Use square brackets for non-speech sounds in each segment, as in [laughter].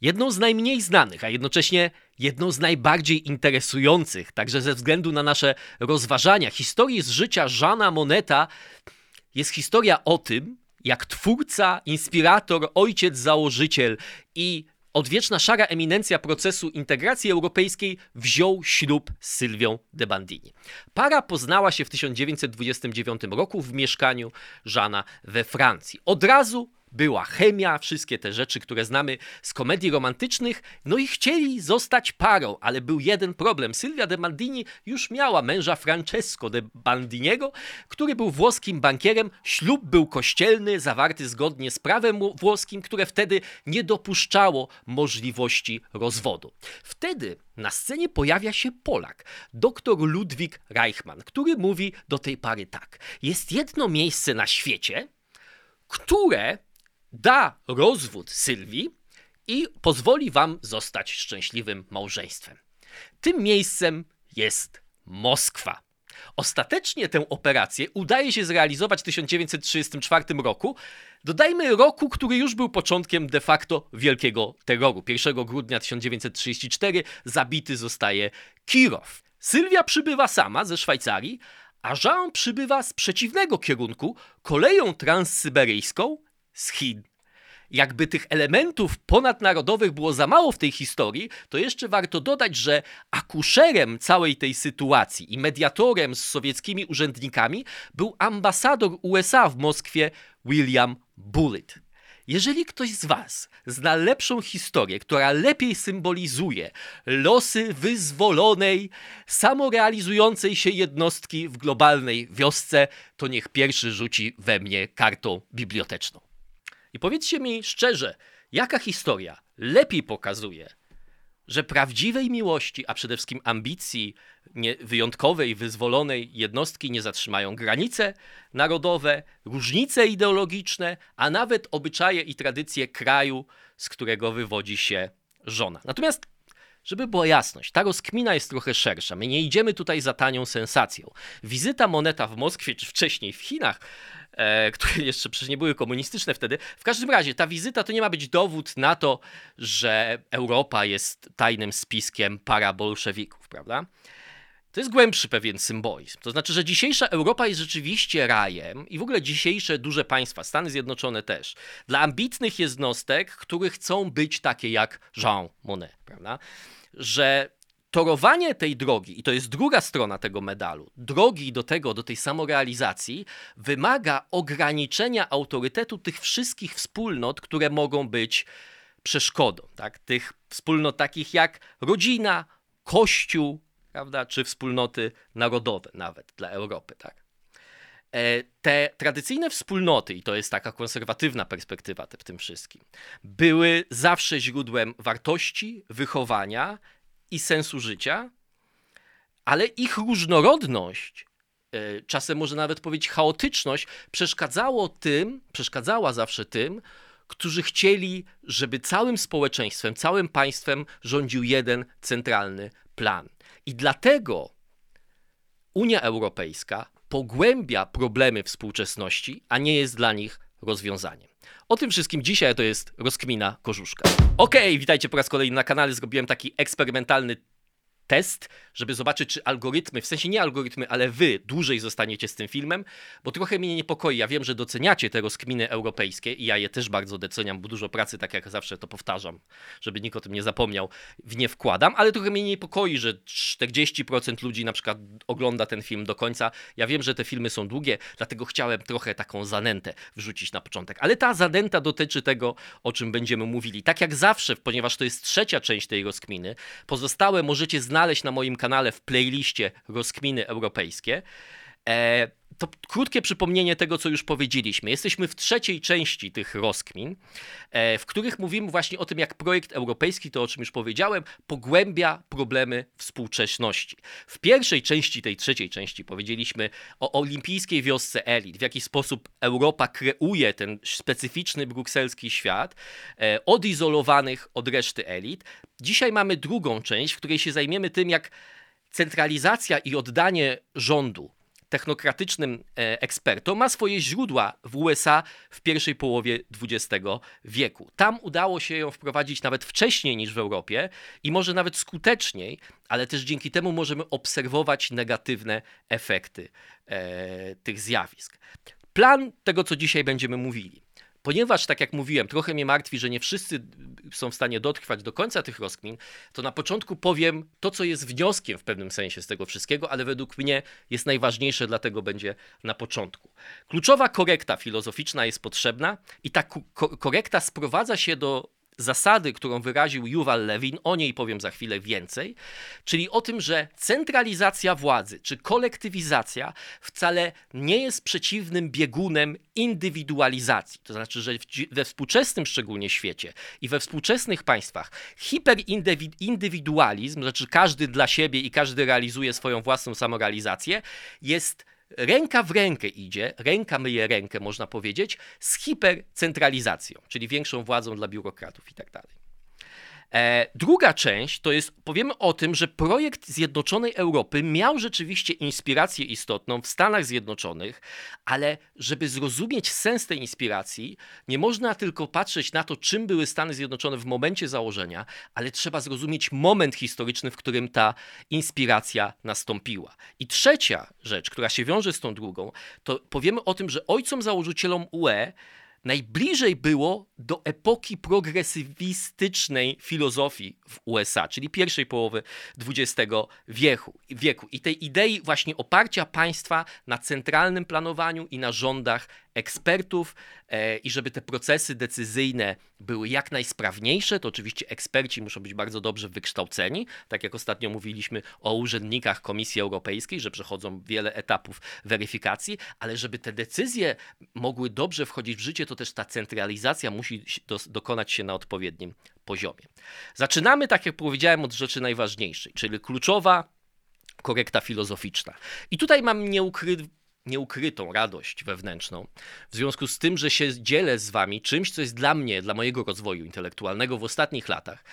Jedną z najmniej znanych, a jednocześnie jedną z najbardziej interesujących, także ze względu na nasze rozważania, historii z życia Jeana Moneta jest historia o tym, jak twórca, inspirator, ojciec, założyciel i odwieczna szara eminencja procesu integracji europejskiej wziął ślub z Sylwią de Bandini. Para poznała się w 1929 roku w mieszkaniu Żana we Francji. Od razu była chemia, wszystkie te rzeczy, które znamy z komedii romantycznych, no i chcieli zostać parą, ale był jeden problem. Sylwia de Bandini już miała męża Francesco de Bandiniego, który był włoskim bankierem. Ślub był kościelny, zawarty zgodnie z prawem włoskim, które wtedy nie dopuszczało możliwości rozwodu. Wtedy na scenie pojawia się Polak, dr Ludwik Reichmann, który mówi do tej pary tak: Jest jedno miejsce na świecie, które da rozwód Sylwii i pozwoli wam zostać szczęśliwym małżeństwem. Tym miejscem jest Moskwa. Ostatecznie tę operację udaje się zrealizować w 1934 roku. Dodajmy roku, który już był początkiem de facto wielkiego terroru. 1 grudnia 1934 zabity zostaje Kirow. Sylwia przybywa sama ze Szwajcarii, a Jean przybywa z przeciwnego kierunku koleją transsyberyjską z Chin. Jakby tych elementów ponadnarodowych było za mało w tej historii, to jeszcze warto dodać, że akuszerem całej tej sytuacji i mediatorem z sowieckimi urzędnikami był ambasador USA w Moskwie William Bullitt. Jeżeli ktoś z Was zna lepszą historię, która lepiej symbolizuje losy wyzwolonej, samorealizującej się jednostki w globalnej wiosce, to niech pierwszy rzuci we mnie kartą biblioteczną. I powiedzcie mi szczerze, jaka historia lepiej pokazuje, że prawdziwej miłości, a przede wszystkim ambicji nie, wyjątkowej, wyzwolonej jednostki nie zatrzymają granice narodowe, różnice ideologiczne, a nawet obyczaje i tradycje kraju, z którego wywodzi się żona. Natomiast żeby była jasność, ta rozkmina jest trochę szersza. My nie idziemy tutaj za tanią sensacją. Wizyta Moneta w Moskwie, czy wcześniej w Chinach, które jeszcze przecież nie były komunistyczne wtedy. W każdym razie ta wizyta to nie ma być dowód na to, że Europa jest tajnym spiskiem parabolszewików, prawda? To jest głębszy pewien symbolizm. To znaczy, że dzisiejsza Europa jest rzeczywiście rajem i w ogóle dzisiejsze duże państwa, Stany Zjednoczone też, dla ambitnych jednostek, które chcą być takie jak Jean Monnet, prawda? Że torowanie tej drogi, i to jest druga strona tego medalu, drogi do tego, do tej samorealizacji, wymaga ograniczenia autorytetu tych wszystkich wspólnot, które mogą być przeszkodą. Tak? Tych wspólnot takich jak rodzina, kościół, prawda? czy wspólnoty narodowe nawet dla Europy. Tak? E, te tradycyjne wspólnoty, i to jest taka konserwatywna perspektywa w tym wszystkim, były zawsze źródłem wartości, wychowania i sensu życia, ale ich różnorodność, e, czasem może nawet powiedzieć chaotyczność, przeszkadzało tym, przeszkadzała zawsze tym, którzy chcieli, żeby całym społeczeństwem, całym państwem rządził jeden centralny plan. I dlatego Unia Europejska pogłębia problemy współczesności, a nie jest dla nich rozwiązaniem. O tym wszystkim dzisiaj to jest rozkmina Korzuszka. Okej, okay, witajcie po raz kolejny na kanale. Zrobiłem taki eksperymentalny test, żeby zobaczyć, czy algorytmy, w sensie nie algorytmy, ale wy dłużej zostaniecie z tym filmem, bo trochę mnie niepokoi. Ja wiem, że doceniacie te rozkminy europejskie i ja je też bardzo doceniam, bo dużo pracy, tak jak zawsze to powtarzam, żeby nikt o tym nie zapomniał, w nie wkładam, ale trochę mnie niepokoi, że 40% ludzi na przykład ogląda ten film do końca. Ja wiem, że te filmy są długie, dlatego chciałem trochę taką zanętę wrzucić na początek. Ale ta zanęta dotyczy tego, o czym będziemy mówili. Tak jak zawsze, ponieważ to jest trzecia część tej rozkminy, pozostałe możecie znaleźć znaleźć na moim kanale w playliście rozkminy europejskie. E, to krótkie przypomnienie tego, co już powiedzieliśmy. Jesteśmy w trzeciej części tych rozkmin, e, w których mówimy właśnie o tym, jak projekt europejski, to o czym już powiedziałem, pogłębia problemy współczesności. W pierwszej części tej trzeciej części powiedzieliśmy o olimpijskiej wiosce elit, w jaki sposób Europa kreuje ten specyficzny brukselski świat, e, odizolowanych od reszty elit. Dzisiaj mamy drugą część, w której się zajmiemy tym, jak centralizacja i oddanie rządu technokratycznym e, ekspertom, ma swoje źródła w USA w pierwszej połowie XX wieku. Tam udało się ją wprowadzić nawet wcześniej niż w Europie i może nawet skuteczniej, ale też dzięki temu możemy obserwować negatywne efekty e, tych zjawisk. Plan tego, co dzisiaj będziemy mówili. Ponieważ, tak jak mówiłem, trochę mnie martwi, że nie wszyscy są w stanie dotrwać do końca tych rozkmin, to na początku powiem to, co jest wnioskiem w pewnym sensie z tego wszystkiego, ale według mnie jest najważniejsze, dlatego będzie na początku. Kluczowa korekta filozoficzna jest potrzebna i ta korekta sprowadza się do zasady, którą wyraził Yuval Levin, o niej powiem za chwilę więcej, czyli o tym, że centralizacja władzy czy kolektywizacja wcale nie jest przeciwnym biegunem indywidualizacji. To znaczy, że we współczesnym szczególnie świecie i we współczesnych państwach hiperindywidualizm, znaczy każdy dla siebie i każdy realizuje swoją własną samorealizację, jest ręka w rękę idzie, ręka myje rękę, można powiedzieć, z hipercentralizacją, czyli większą władzą dla biurokratów i tak dalej. E, druga część to jest, powiemy o tym, że projekt Zjednoczonej Europy miał rzeczywiście inspirację istotną w Stanach Zjednoczonych, ale żeby zrozumieć sens tej inspiracji, nie można tylko patrzeć na to, czym były Stany Zjednoczone w momencie założenia, ale trzeba zrozumieć moment historyczny, w którym ta inspiracja nastąpiła. I trzecia rzecz, która się wiąże z tą drugą, to powiemy o tym, że ojcom założycielom UE najbliżej było do epoki progresywistycznej filozofii w USA, czyli pierwszej połowy XX wieku. wieku. I tej idei właśnie oparcia państwa na centralnym planowaniu i na rządach ekspertów e, i żeby te procesy decyzyjne były jak najsprawniejsze, to oczywiście eksperci muszą być bardzo dobrze wykształceni, tak jak ostatnio mówiliśmy o urzędnikach Komisji Europejskiej, że przechodzą wiele etapów weryfikacji, ale żeby te decyzje mogły dobrze wchodzić w życie, to też ta centralizacja musi do, dokonać się na odpowiednim poziomie. Zaczynamy, tak jak powiedziałem, od rzeczy najważniejszej, czyli kluczowa korekta filozoficzna. I tutaj mam nieukry, nieukrytą radość wewnętrzną, w związku z tym, że się dzielę z wami czymś, co jest dla mnie, dla mojego rozwoju intelektualnego w ostatnich latach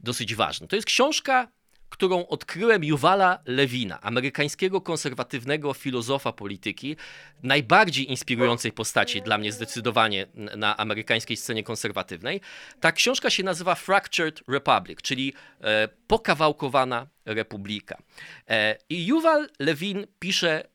dosyć ważne. To jest książka, którą odkryłem Yuvala Lewina, amerykańskiego konserwatywnego filozofa polityki, najbardziej inspirującej postaci dla mnie zdecydowanie na amerykańskiej scenie konserwatywnej. Ta książka się nazywa Fractured Republic, czyli e, pokawałkowana republika. E, I Yuval Lewin pisze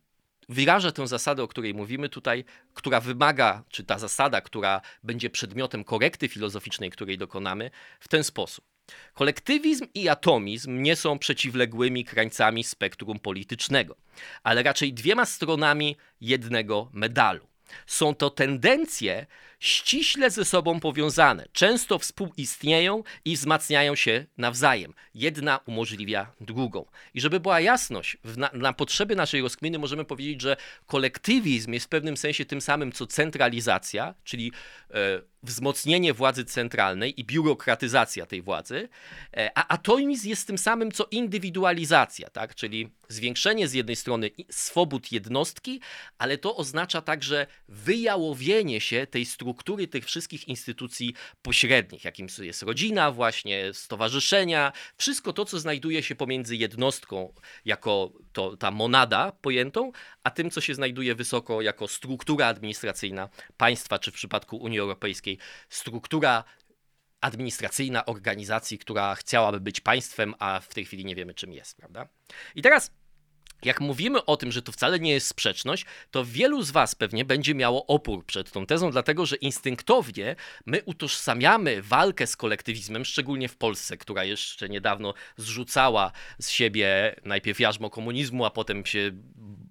wyraża tę zasadę, o której mówimy tutaj, która wymaga, czy ta zasada, która będzie przedmiotem korekty filozoficznej, której dokonamy, w ten sposób. Kolektywizm i atomizm nie są przeciwległymi krańcami spektrum politycznego, ale raczej dwiema stronami jednego medalu. Są to tendencje ściśle ze sobą powiązane, często współistnieją i wzmacniają się nawzajem. Jedna umożliwia drugą. I żeby była jasność, na, na, potrzeby naszej rozkminy możemy powiedzieć, że kolektywizm jest w pewnym sensie tym samym co centralizacja, czyli e, wzmocnienie władzy centralnej i biurokratyzacja tej władzy, e, a atomizm jest tym samym co indywidualizacja, tak? czyli zwiększenie z jednej strony swobód jednostki, ale to oznacza także wyjałowienie się tej struktury tych wszystkich instytucji pośrednich, jakim jest rodzina, właśnie stowarzyszenia, wszystko to, co znajduje się pomiędzy jednostką jako to, ta monada pojętą, a tym, co się znajduje wysoko jako struktura administracyjna państwa, czy w przypadku Unii Europejskiej struktura administracyjna organizacji, która chciałaby być państwem, a w tej chwili nie wiemy, czym jest, prawda? I teraz jak mówimy o tym, że to wcale nie jest sprzeczność, to wielu z Was pewnie będzie miało opór przed tą tezą, dlatego że instynktownie my utożsamiamy walkę z kolektywizmem, szczególnie w Polsce, która jeszcze niedawno zrzucała z siebie najpierw jarzmo komunizmu, a potem się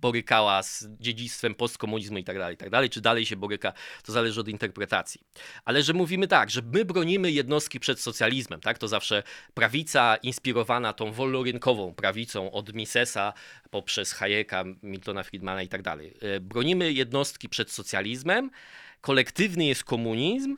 borykała z dziedzictwem postkomunizmu i tak dalej, i tak dalej, czy dalej się boryka, to zależy od interpretacji. Ale że mówimy tak, że my bronimy jednostki przed socjalizmem, tak, to zawsze prawica inspirowana tą wolnorynkową prawicą od Misesa poprzez Hayeka, Miltona Friedmana i tak dalej. E, bronimy jednostki przed socjalizmem, kolektywny jest komunizm,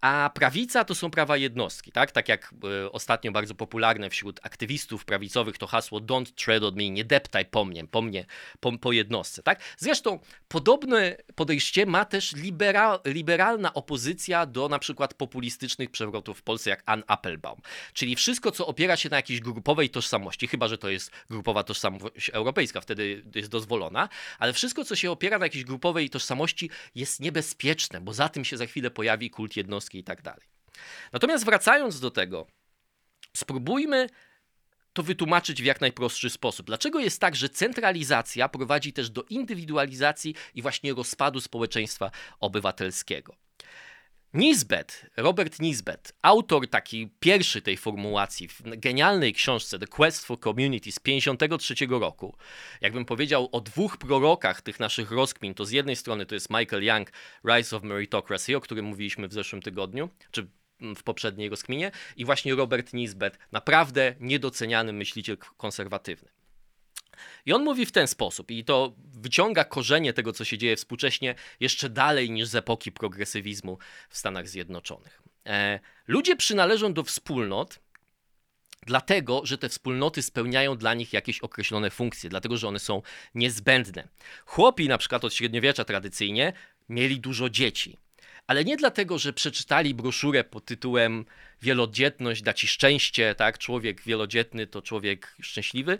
a prawica to są prawa jednostki, tak? Tak jak y, ostatnio bardzo popularne wśród aktywistów prawicowych to hasło don't tread on me, nie deptaj po mnie, po mnie, po, po jednostce, tak? Zresztą podobne podejście ma też libera, liberalna opozycja do na przykład populistycznych przewrotów w Polsce, jak Ann Applebaum. Czyli wszystko, co opiera się na jakiejś grupowej tożsamości, chyba, że to jest grupowa tożsamość europejska, wtedy jest dozwolona, ale wszystko, co się opiera na jakiejś grupowej tożsamości jest niebezpieczne, bo za tym się za chwilę pojawi kult jednostki i tak dalej. Natomiast wracając do tego, spróbujmy to wytłumaczyć w jak najprostszy sposób. Dlaczego jest tak, że centralizacja prowadzi też do indywidualizacji i właśnie rozpadu społeczeństwa obywatelskiego? Nisbet, Robert Nisbet, autor taki pierwszy tej formułacji w genialnej książce The Quest for Community z 1953 roku, jakbym powiedział o dwóch prorokach tych naszych rozkmin, to z jednej strony to jest Michael Young, Rise of Meritocracy, o którym mówiliśmy w zeszłym tygodniu, czy w poprzedniej rozkminie, i właśnie Robert Nisbet, naprawdę niedoceniany myśliciel konserwatywny. I on mówi w ten sposób, i to wyciąga korzenie tego, co się dzieje współcześnie, jeszcze dalej niż z epoki progresywizmu w Stanach Zjednoczonych. E, ludzie przynależą do wspólnot, dlatego, że te wspólnoty spełniają dla nich jakieś określone funkcje, dlatego, że one są niezbędne. Chłopi, na przykład od średniowiecza tradycyjnie, mieli dużo dzieci. Ale nie dlatego, że przeczytali broszurę pod tytułem Wielodzietność da ci szczęście, tak? Człowiek wielodzietny to człowiek szczęśliwy,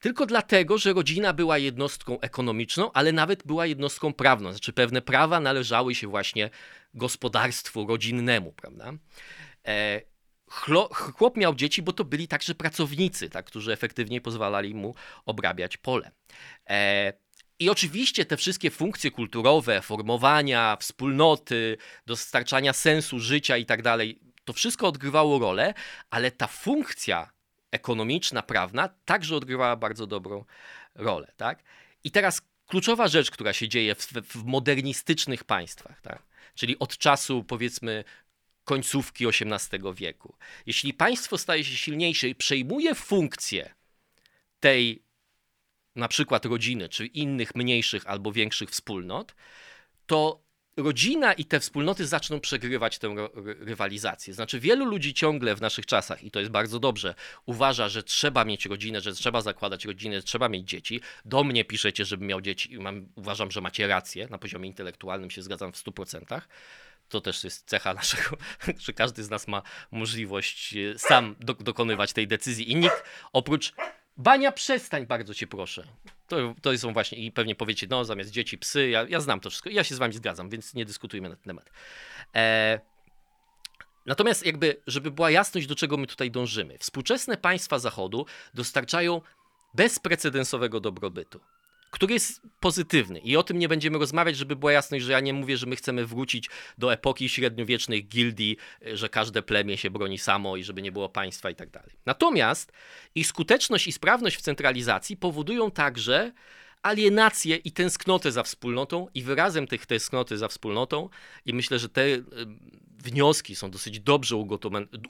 tylko dlatego, że rodzina była jednostką ekonomiczną, ale nawet była jednostką prawną. Znaczy pewne prawa należały się właśnie gospodarstwu rodzinnemu, prawda? E, chłop miał dzieci, bo to byli także pracownicy, tak, którzy efektywnie pozwalali mu obrabiać pole. E, i oczywiście te wszystkie funkcje kulturowe, formowania, wspólnoty, dostarczania sensu życia i tak dalej, to wszystko odgrywało rolę, ale ta funkcja ekonomiczna, prawna także odgrywała bardzo dobrą rolę. Tak? I teraz kluczowa rzecz, która się dzieje w, w modernistycznych państwach, tak? czyli od czasu powiedzmy końcówki XVIII wieku. Jeśli państwo staje się silniejsze i przejmuje funkcję tej na przykład rodziny, czy innych mniejszych albo większych wspólnot, to rodzina i te wspólnoty zaczną przegrywać tę rywalizację. Znaczy, wielu ludzi ciągle w naszych czasach, i to jest bardzo dobrze, uważa, że trzeba mieć rodzinę, że trzeba zakładać rodzinę, że trzeba mieć dzieci. Do mnie piszecie, żebym miał dzieci i mam, uważam, że macie rację. Na poziomie intelektualnym się zgadzam w 100%. To też jest cecha naszego, [laughs] że każdy z nas ma możliwość e, sam do, dokonywać tej decyzji i nikt oprócz Bania, przestań, bardzo cię proszę. To, to są właśnie, i pewnie powiecie, no zamiast dzieci, psy, ja, ja znam to wszystko, ja się z wami zgadzam, więc nie dyskutujmy na ten temat. E, natomiast jakby, żeby była jasność, do czego my tutaj dążymy. Współczesne państwa Zachodu dostarczają bezprecedensowego dobrobytu który jest pozytywny. I o tym nie będziemy rozmawiać, żeby była jasność, że ja nie mówię, że my chcemy wrócić do epoki średniowiecznych gildii, że każde plemię się broni samo i żeby nie było państwa i tak dalej. Natomiast ich skuteczność i sprawność w centralizacji powodują także, alienację i tęsknotę za wspólnotą i wyrazem tych tęsknoty za wspólnotą i myślę, że te e, wnioski są dosyć dobrze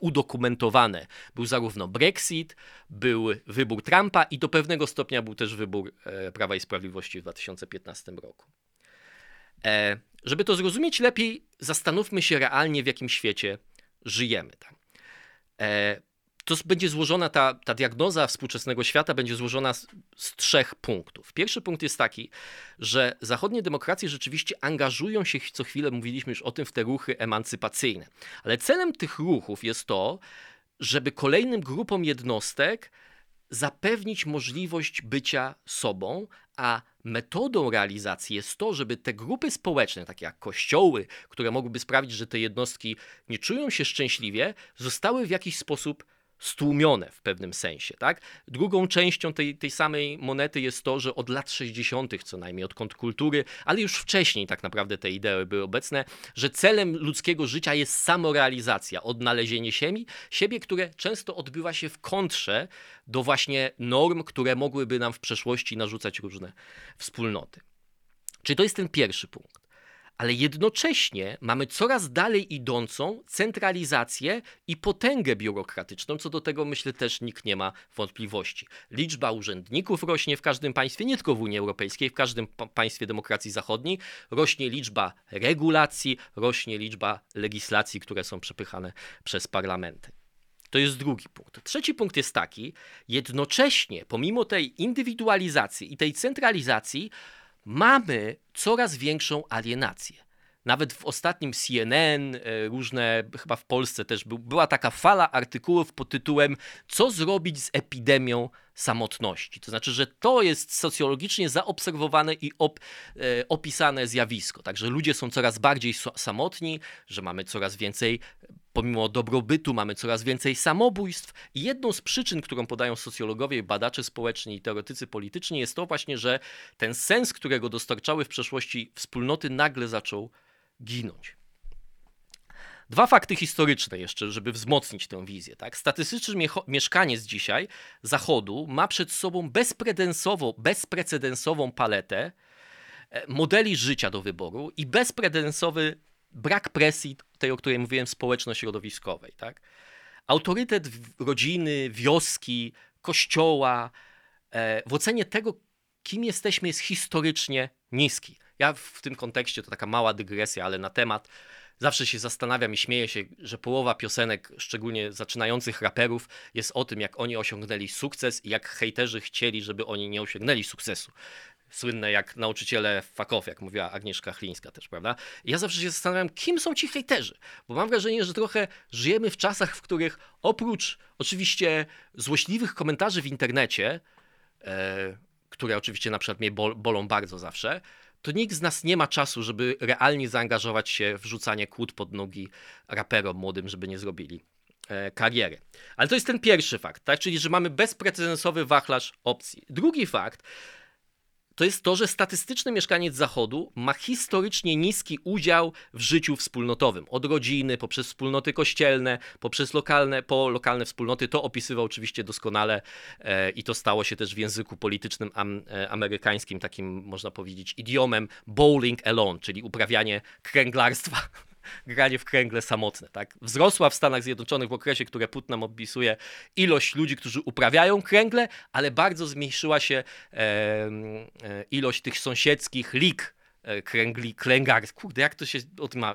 udokumentowane. Był zarówno Brexit, był wybór Trumpa i do pewnego stopnia był też wybór e, Prawa i Sprawiedliwości w 2015 roku. E, żeby to zrozumieć lepiej, zastanówmy się realnie, w jakim świecie żyjemy. To będzie złożona ta, ta diagnoza współczesnego świata będzie złożona z, z, trzech punktów. Pierwszy punkt jest taki, że zachodnie demokracje rzeczywiście angażują się co chwilę, mówiliśmy już o tym, w te ruchy emancypacyjne. Ale celem tych ruchów jest to, żeby kolejnym grupom jednostek zapewnić możliwość bycia sobą, a metodą realizacji jest to, żeby te grupy społeczne, takie jak kościoły, które mogłyby sprawić, że te jednostki nie czują się szczęśliwie, zostały w jakiś sposób stłumione w pewnym sensie. Tak? Drugą częścią tej, tej samej monety jest to, że od lat 60., co najmniej od kontrkultury, ale już wcześniej tak naprawdę te idee były obecne, że celem ludzkiego życia jest samorealizacja, odnalezienie siebie, siebie, które często odbywa się w kontrze do właśnie norm, które mogłyby nam w przeszłości narzucać różne wspólnoty. Czyli to jest ten pierwszy punkt. Ale jednocześnie mamy coraz dalej idącą centralizację i potęgę biurokratyczną. Co do tego myślę też nikt nie ma wątpliwości. Liczba urzędników rośnie w każdym państwie, nie tylko w Unii Europejskiej, w każdym państwie demokracji zachodniej. Rośnie liczba regulacji, rośnie liczba legislacji, które są przepychane przez parlamenty. To jest drugi punkt. Trzeci punkt jest taki, jednocześnie, pomimo tej indywidualizacji i tej centralizacji, mamy coraz większą alienację. Nawet w ostatnim CNN, e, różne, chyba w Polsce też był, była taka fala artykułów pod tytułem Co zrobić z epidemią samotności? To znaczy, że to jest socjologicznie zaobserwowane i op, e, opisane zjawisko. Także ludzie są coraz bardziej samotni, że mamy coraz więcej pomimo dobrobytu mamy coraz więcej samobójstw i jedną z przyczyn, którą podają socjologowie, badacze społeczni i teoretycy polityczni jest to właśnie, że ten sens, którego dostarczały w przeszłości wspólnoty nagle zaczął ginąć. Dwa fakty historyczne jeszcze, żeby wzmocnić tę wizję. Tak? Statystyczny mieszkaniec dzisiaj Zachodu ma przed sobą bezprecedensową, bezprecedensową paletę e, modeli życia do wyboru i bezprecedensowy brak presji, tej, o której mówiłem, społeczno-środowiskowej. Tak? Autorytet rodziny, wioski, kościoła e, w ocenie tego, kim jesteśmy, jest historycznie niski. Ja w tym kontekście to taka mała dygresja, ale na temat zawsze się zastanawiam i śmieję się, że połowa piosenek, szczególnie zaczynających raperów, jest o tym, jak oni osiągnęli sukces i jak hejterzy chcieli, żeby oni nie osiągnęli sukcesu słynne jak nauczyciele fakow, jak mówiła Agnieszka Chlińska też, prawda? I ja zawsze się zastanawiam, kim są ci hejterzy, bo mam wrażenie, że trochę żyjemy w czasach, w których oprócz oczywiście złośliwych komentarzy w internecie, e, które oczywiście na przykład mnie bol, bolą bardzo zawsze, to nikt z nas nie ma czasu, żeby realnie zaangażować się w rzucanie kłód pod nogi raperom młodym, żeby nie zrobili e, kariery. Ale to jest ten pierwszy fakt, tak? czyli że mamy bezprecedensowy wachlarz opcji. Drugi fakt, to jest to, że statystyczny mieszkaniec Zachodu ma historycznie niski udział w życiu wspólnotowym. Od rodziny, poprzez wspólnoty kościelne, poprzez lokalne, po lokalne wspólnoty. To opisywał oczywiście doskonale e, i to stało się też w języku politycznym am, e, amerykańskim takim, można powiedzieć, idiomem bowling alone, czyli uprawianie kręglarstwa granie w kręgle samotne. Tak? Wzrosła w Stanach Zjednoczonych w okresie, które Putnam opisuje, ilość ludzi, którzy uprawiają kręgle, ale bardzo zmniejszyła się e, e, ilość tych sąsiedzkich lig e, kręgli, kręgarskich. Kurde, jak to się odma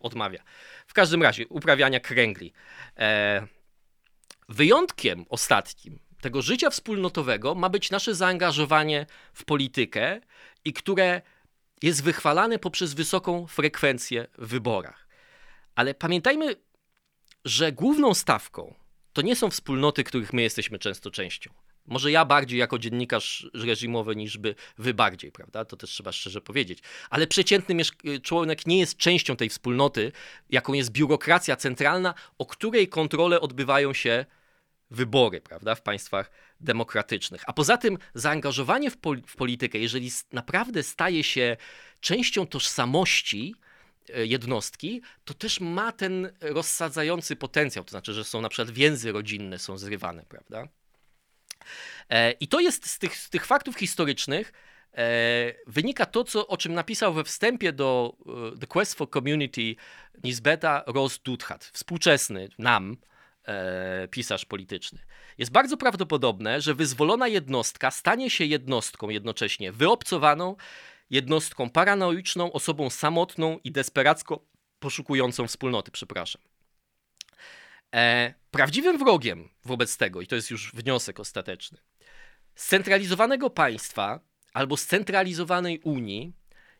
odmawia? W każdym razie, uprawiania kręgli. E, wyjątkiem ostatnim tego życia wspólnotowego ma być nasze zaangażowanie w politykę i które jest wychwalane poprzez wysoką frekwencję w wyborach. Ale pamiętajmy, że główną stawką to nie są wspólnoty, których my jesteśmy często częścią. Może ja bardziej jako dziennikarz reżimowy niż by wy bardziej, prawda? To też trzeba szczerze powiedzieć. Ale przeciętny członek nie jest częścią tej wspólnoty, jaką jest biurokracja centralna, o której kontrole odbywają się wybory, prawda, w państwach demokratycznych. A poza tym zaangażowanie w, pol w politykę, jeżeli naprawdę staje się częścią tożsamości e, jednostki, to też ma ten rozsadzający potencjał, to znaczy, że są na przykład więzy rodzinne są zrywane, prawda? E, I to jest z tych, z tych faktów historycznych, e, wynika to, co, o czym napisał we wstępie do The Quest for Community Nisbeta Ross Duthat, współczesny nam, e, pisarz polityczny. Jest bardzo prawdopodobne, że wyzwolona jednostka stanie się jednostką jednocześnie wyobcowaną, jednostką paranoiczną, osobą samotną i desperacko poszukującą wspólnoty, przepraszam. E, prawdziwym wrogiem wobec tego, i to jest już wniosek ostateczny, scentralizowanego państwa albo scentralizowanej Unii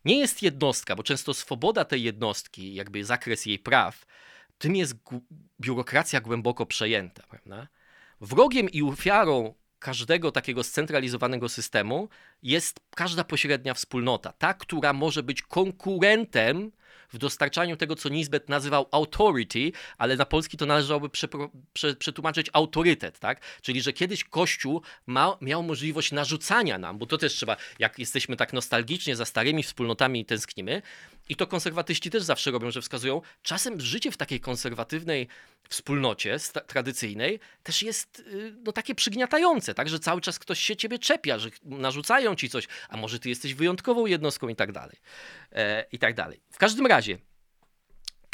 nie jest jednostka, bo często swoboda tej jednostki, jakby zakres jej praw, tym jest biurokracja głęboko przejęta. Prawda? Wrogiem i ofiarą każdego takiego scentralizowanego systemu jest każda pośrednia wspólnota, ta, która może być konkurentem w dostarczaniu tego, co Nisbet nazywał authority, ale na polski to należałoby przetłumaczyć autorytet, tak? Czyli, że kiedyś Kościół ma, miał możliwość narzucania nam, bo to też trzeba, jak jesteśmy tak nostalgicznie za starymi wspólnotami i tęsknimy, i to konserwatyści też zawsze robią, że wskazują, czasem życie w takiej konserwatywnej wspólnocie tradycyjnej też jest y, no, takie przygniatające, tak, że cały czas ktoś się ciebie czepia, że narzucają ci coś, a może ty jesteś wyjątkową jednostką i tak dalej. E, I tak dalej. W każdym razie,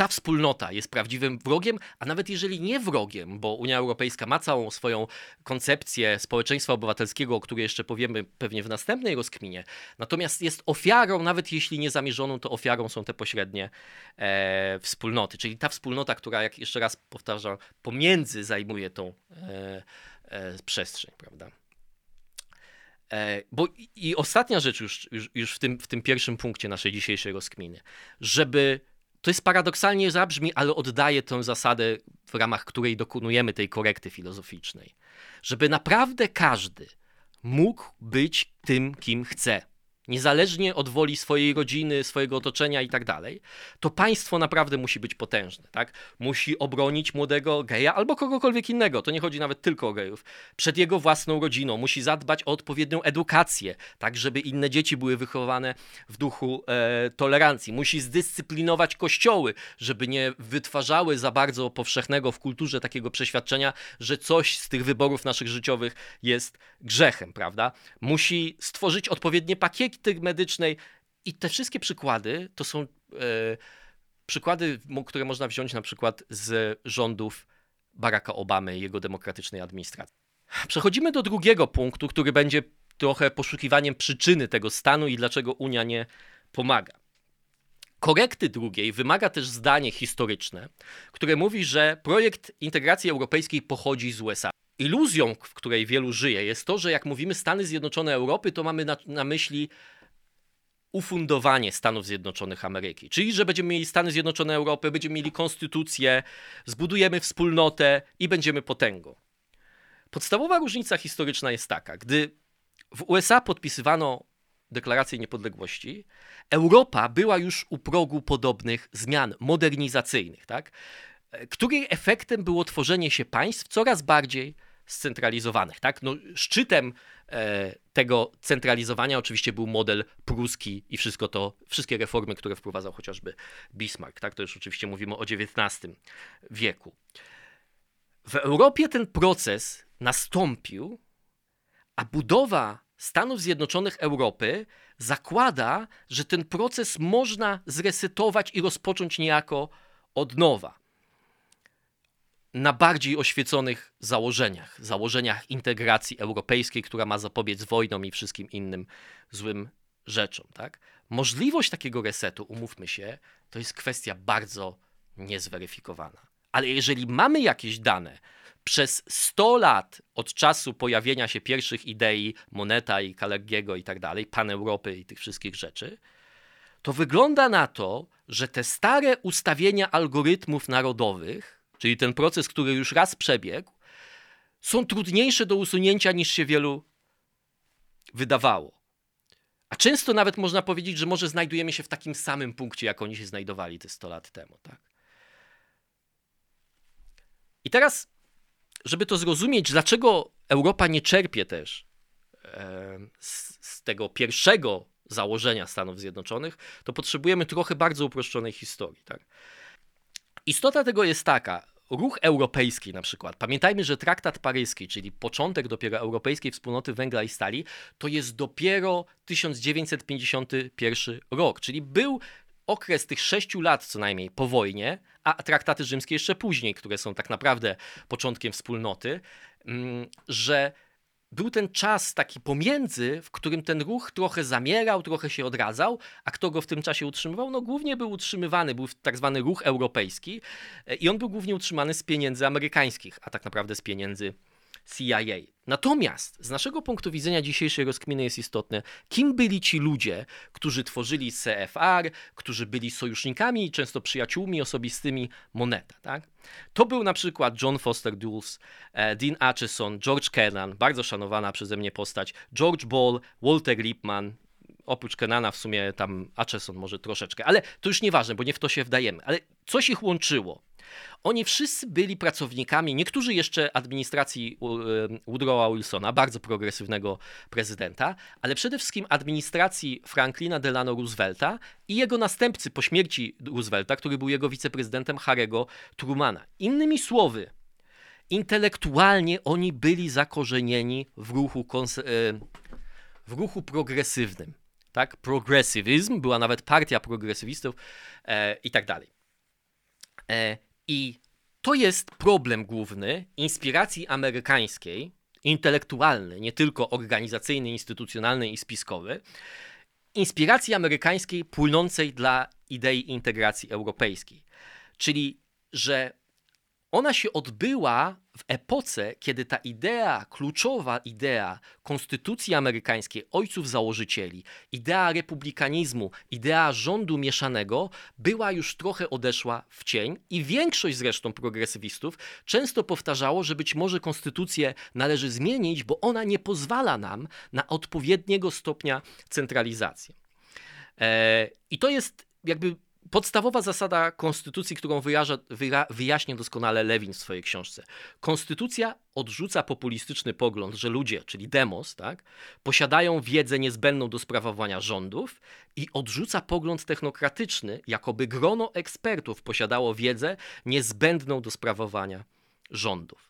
ta wspólnota jest prawdziwym wrogiem, a nawet jeżeli nie wrogiem, bo Unia Europejska ma całą swoją koncepcję społeczeństwa obywatelskiego, o której jeszcze powiemy pewnie w następnej rozkminie, natomiast jest ofiarą, nawet jeśli nie zamierzoną, to ofiarą są te pośrednie e, wspólnoty, czyli ta wspólnota, która, jak jeszcze raz powtarzam, pomiędzy zajmuje tą e, e, przestrzeń, prawda? E, bo i ostatnia rzecz już, już, już w, tym, w tym pierwszym punkcie naszej dzisiejszej rozkminy, żeby to jest paradoksalnie zabrzmi, ale oddaje tę zasadę, w ramach której dokonujemy tej korekty filozoficznej. Żeby naprawdę każdy mógł być tym, kim chce niezależnie od woli swojej rodziny, swojego otoczenia i tak dalej, to państwo naprawdę musi być potężne, tak? Musi obronić młodego geja albo kogokolwiek innego, to nie chodzi nawet tylko o gejów, przed jego własną rodziną, musi zadbać o odpowiednią edukację, tak żeby inne dzieci były wychowane w duchu e, tolerancji, musi zdyscyplinować kościoły, żeby nie wytwarzały za bardzo powszechnego w kulturze takiego przeświadczenia, że coś z tych wyborów naszych życiowych jest grzechem, prawda? Musi stworzyć odpowiednie pakiety medycznej. I te wszystkie przykłady to są e, przykłady, które można wziąć na przykład z rządów Baracka Obamy i jego demokratycznej administracji. Przechodzimy do drugiego punktu, który będzie trochę poszukiwaniem przyczyny tego stanu i dlaczego Unia nie pomaga. Korekty drugiej wymaga też zdanie historyczne, które mówi, że projekt integracji europejskiej pochodzi z USA. Iluzją, w której wielu żyje, jest to, że jak mówimy Stany Zjednoczone Europy, to mamy na, na myśli ufundowanie Stanów Zjednoczonych Ameryki. Czyli, że będziemy mieli Stany Zjednoczone Europy, będziemy mieli konstytucję, zbudujemy wspólnotę i będziemy potęgą. Podstawowa różnica historyczna jest taka: gdy w USA podpisywano deklarację niepodległości, Europa była już u progu podobnych zmian modernizacyjnych, tak? której efektem było tworzenie się państw coraz bardziej scentralizowanych. Tak? No, szczytem e, tego centralizowania oczywiście był model pruski i wszystko to, wszystkie reformy, które wprowadzał chociażby Bismarck. Tak? To już oczywiście mówimy o XIX wieku. W Europie ten proces nastąpił, a budowa Stanów Zjednoczonych Europy zakłada, że ten proces można zresetować i rozpocząć niejako od nowa na bardziej oświeconych założeniach, założeniach integracji europejskiej, która ma zapobiec wojnom i wszystkim innym złym rzeczom. Tak? Możliwość takiego resetu, umówmy się, to jest kwestia bardzo niezweryfikowana. Ale jeżeli mamy jakieś dane przez 100 lat od czasu pojawienia się pierwszych idei Moneta i Kalergiego i tak dalej, pan Europy i tych wszystkich rzeczy, to wygląda na to, że te stare ustawienia algorytmów narodowych czyli ten proces, który już raz przebiegł, są trudniejsze do usunięcia niż się wielu wydawało. A często nawet można powiedzieć, że może znajdujemy się w takim samym punkcie, jak oni się znajdowali te 100 lat temu. Tak? I teraz, żeby to zrozumieć, dlaczego Europa nie czerpie też e, z, z tego pierwszego założenia Stanów Zjednoczonych, to potrzebujemy trochę bardzo uproszczonej historii. Tak? Istota tego jest taka, ruch europejski na przykład. Pamiętajmy, że traktat paryski, czyli początek dopiero Europejskiej Wspólnoty Węgla i Stali, to jest dopiero 1951 rok, czyli był okres tych sześciu lat co najmniej po wojnie, a traktaty rzymskie jeszcze później, które są tak naprawdę początkiem wspólnoty, mm, że był ten czas taki pomiędzy, w którym ten ruch trochę zamierał, trochę się odradzał, a kto go w tym czasie utrzymywał? No głównie był utrzymywany, był tak zwany ruch europejski e, i on był głównie utrzymany z pieniędzy amerykańskich, a tak naprawdę z pieniędzy CIA. Natomiast z naszego punktu widzenia dzisiejszej rozkminy jest istotne, kim byli ci ludzie, którzy tworzyli CFR, którzy byli sojusznikami i często przyjaciółmi osobistymi Moneta. Tak? To był na przykład John Foster Dulles, e, Dean Acheson, George Kennan, bardzo szanowana przeze mnie postać, George Ball, Walter Lippmann, oprócz Kenana w sumie tam Acheson może troszeczkę, ale to już nieważne, bo nie w to się wdajemy. Ale coś ich łączyło. Oni wszyscy byli pracownikami, niektórzy jeszcze administracji Woodrowa Wilsona, bardzo progresywnego prezydenta, ale przede wszystkim administracji Franklina Delano Roosevelta i jego następcy po śmierci Roosevelta, który był jego wiceprezydentem Harry'ego Trumana. Innymi słowy, intelektualnie oni byli zakorzenieni w ruchu, e, w ruchu progresywnym. Tak? Progresywizm, była nawet partia progresywistów e, i tak dalej. E, I to jest problem główny inspiracji amerykańskiej, intelektualny, nie tylko organizacyjny, instytucjonalny i spiskowy, inspiracji amerykańskiej płynącej dla idei integracji europejskiej. Czyli, że ona się odbyła w epoce, kiedy ta idea, kluczowa idea konstytucji amerykańskiej, ojców założycieli, idea republikanizmu, idea rządu mieszanego była już trochę odeszła w cień i większość zresztą progresywistów często powtarzało, że być może konstytucję należy zmienić, bo ona nie pozwala nam na odpowiedniego stopnia centralizacji. E, I to jest jakby podstawowa zasada konstytucji, którą wyjaża, wyja, wyjaśnia doskonale Lewin w swojej książce. Konstytucja odrzuca populistyczny pogląd, że ludzie, czyli demos, tak, posiadają wiedzę niezbędną do sprawowania rządów i odrzuca pogląd technokratyczny, jakoby grono ekspertów posiadało wiedzę niezbędną do sprawowania rządów.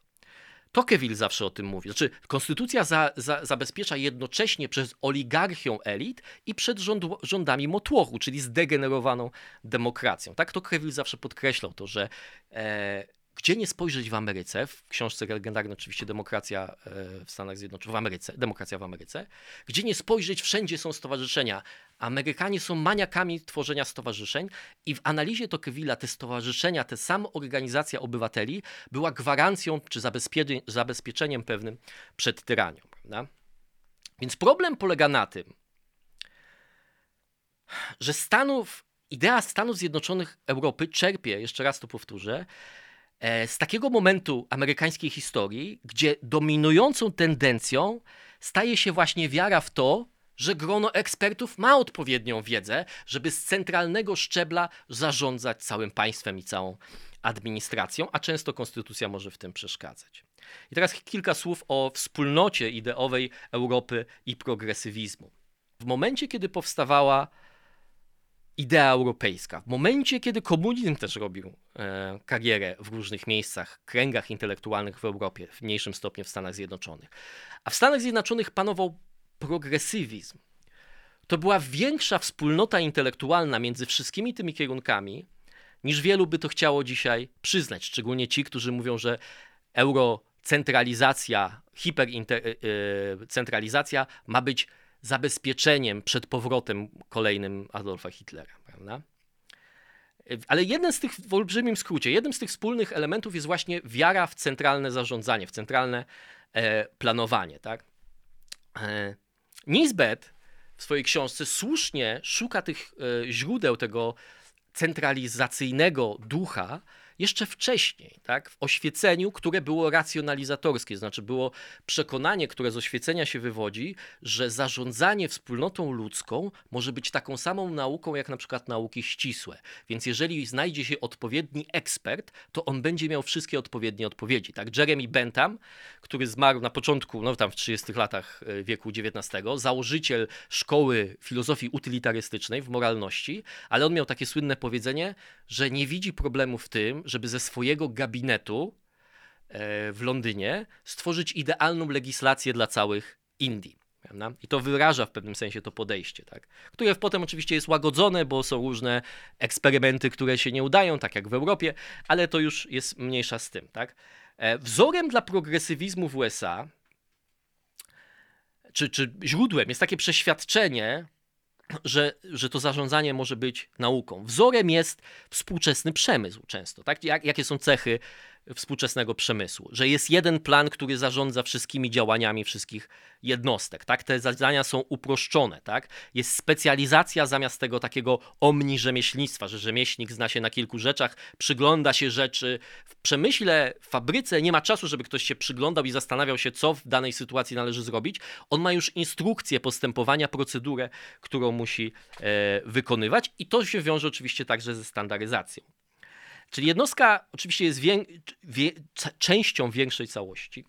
Tocqueville zawsze o tym mówi. Znaczy, konstytucja za, za, zabezpiecza jednocześnie przez oligarchią elit i przed rząd, rządami motłochu, czyli zdegenerowaną demokracją. Tak Tocqueville zawsze podkreślał to, że e, gdzie nie spojrzeć w Ameryce, w książce legendarnej oczywiście Demokracja e, w Stanach Zjednoczonych, w Ameryce, Demokracja w Ameryce, gdzie nie spojrzeć, wszędzie są stowarzyszenia. Amerykanie są maniakami tworzenia stowarzyszeń i w analizie Tocqueville'a te stowarzyszenia, te samoorganizacja obywateli była gwarancją czy zabezpieczeniem pewnym przed tyranią. Prawda? Więc problem polega na tym, że Stanów, idea Stanów Zjednoczonych Europy czerpie, jeszcze raz to powtórzę, z takiego momentu amerykańskiej historii, gdzie dominującą tendencją staje się właśnie wiara w to, że grono ekspertów ma odpowiednią wiedzę, żeby z centralnego szczebla zarządzać całym państwem i całą administracją, a często konstytucja może w tym przeszkadzać. I teraz kilka słów o wspólnocie ideowej Europy i progresywizmu. W momencie, kiedy powstawała idea europejska. W momencie, kiedy komunizm też robił e, karierę w różnych miejscach, kręgach intelektualnych w Europie, w mniejszym stopniu w Stanach Zjednoczonych, a w Stanach Zjednoczonych panował progresywizm, to była większa wspólnota intelektualna między wszystkimi tymi kierunkami, niż wielu by to chciało dzisiaj przyznać. Szczególnie ci, którzy mówią, że eurocentralizacja, hipercentralizacja ma być zabezpieczeniem przed powrotem kolejnym Adolfa Hitlera. Prawda? Ale jeden z tych, w olbrzymim skrócie, jednym z tych wspólnych elementów jest właśnie wiara w centralne zarządzanie, w centralne e, planowanie. Tak? E, Nisbet w swojej książce słusznie szuka tych e, źródeł tego centralizacyjnego ducha jeszcze wcześniej, tak, w oświeceniu, które było racjonalizatorskie, znaczy było przekonanie, które z oświecenia się wywodzi, że zarządzanie wspólnotą ludzką może być taką samą nauką, jak na przykład nauki ścisłe. Więc jeżeli znajdzie się odpowiedni ekspert, to on będzie miał wszystkie odpowiednie odpowiedzi. Tak, Jeremy Bentham, który zmarł na początku, no tam w 30 latach e, wieku XIX, założyciel szkoły filozofii utylitarystycznej w moralności, ale on miał takie słynne powiedzenie, że nie widzi problemu w tym, żeby ze swojego gabinetu e, w Londynie stworzyć idealną legislację dla całych Indii. Prawda? I to wyraża w pewnym sensie to podejście, tak? które potem oczywiście jest łagodzone, bo są różne eksperymenty, które się nie udają, tak jak w Europie, ale to już jest mniejsza z tym. Tak? E, wzorem dla progresywizmu w USA, czy, czy źródłem jest takie przeświadczenie, że, że to zarządzanie może być nauką. Wzorem jest współczesny przemysł często. Tak? Jak, jakie są cechy współczesnego przemysłu, że jest jeden plan, który zarządza wszystkimi działaniami wszystkich jednostek, tak? Te zadania są uproszczone, tak? Jest specjalizacja zamiast tego takiego omni rzemieślnictwa, że rzemieślnik zna się na kilku rzeczach, przygląda się rzeczy. W przemyśle, w fabryce nie ma czasu, żeby ktoś się przyglądał i zastanawiał się, co w danej sytuacji należy zrobić. On ma już instrukcję postępowania, procedurę, którą musi e, wykonywać i to się wiąże oczywiście także ze standaryzacją. Czyli jednostka oczywiście jest wię, wie, częścią większej całości.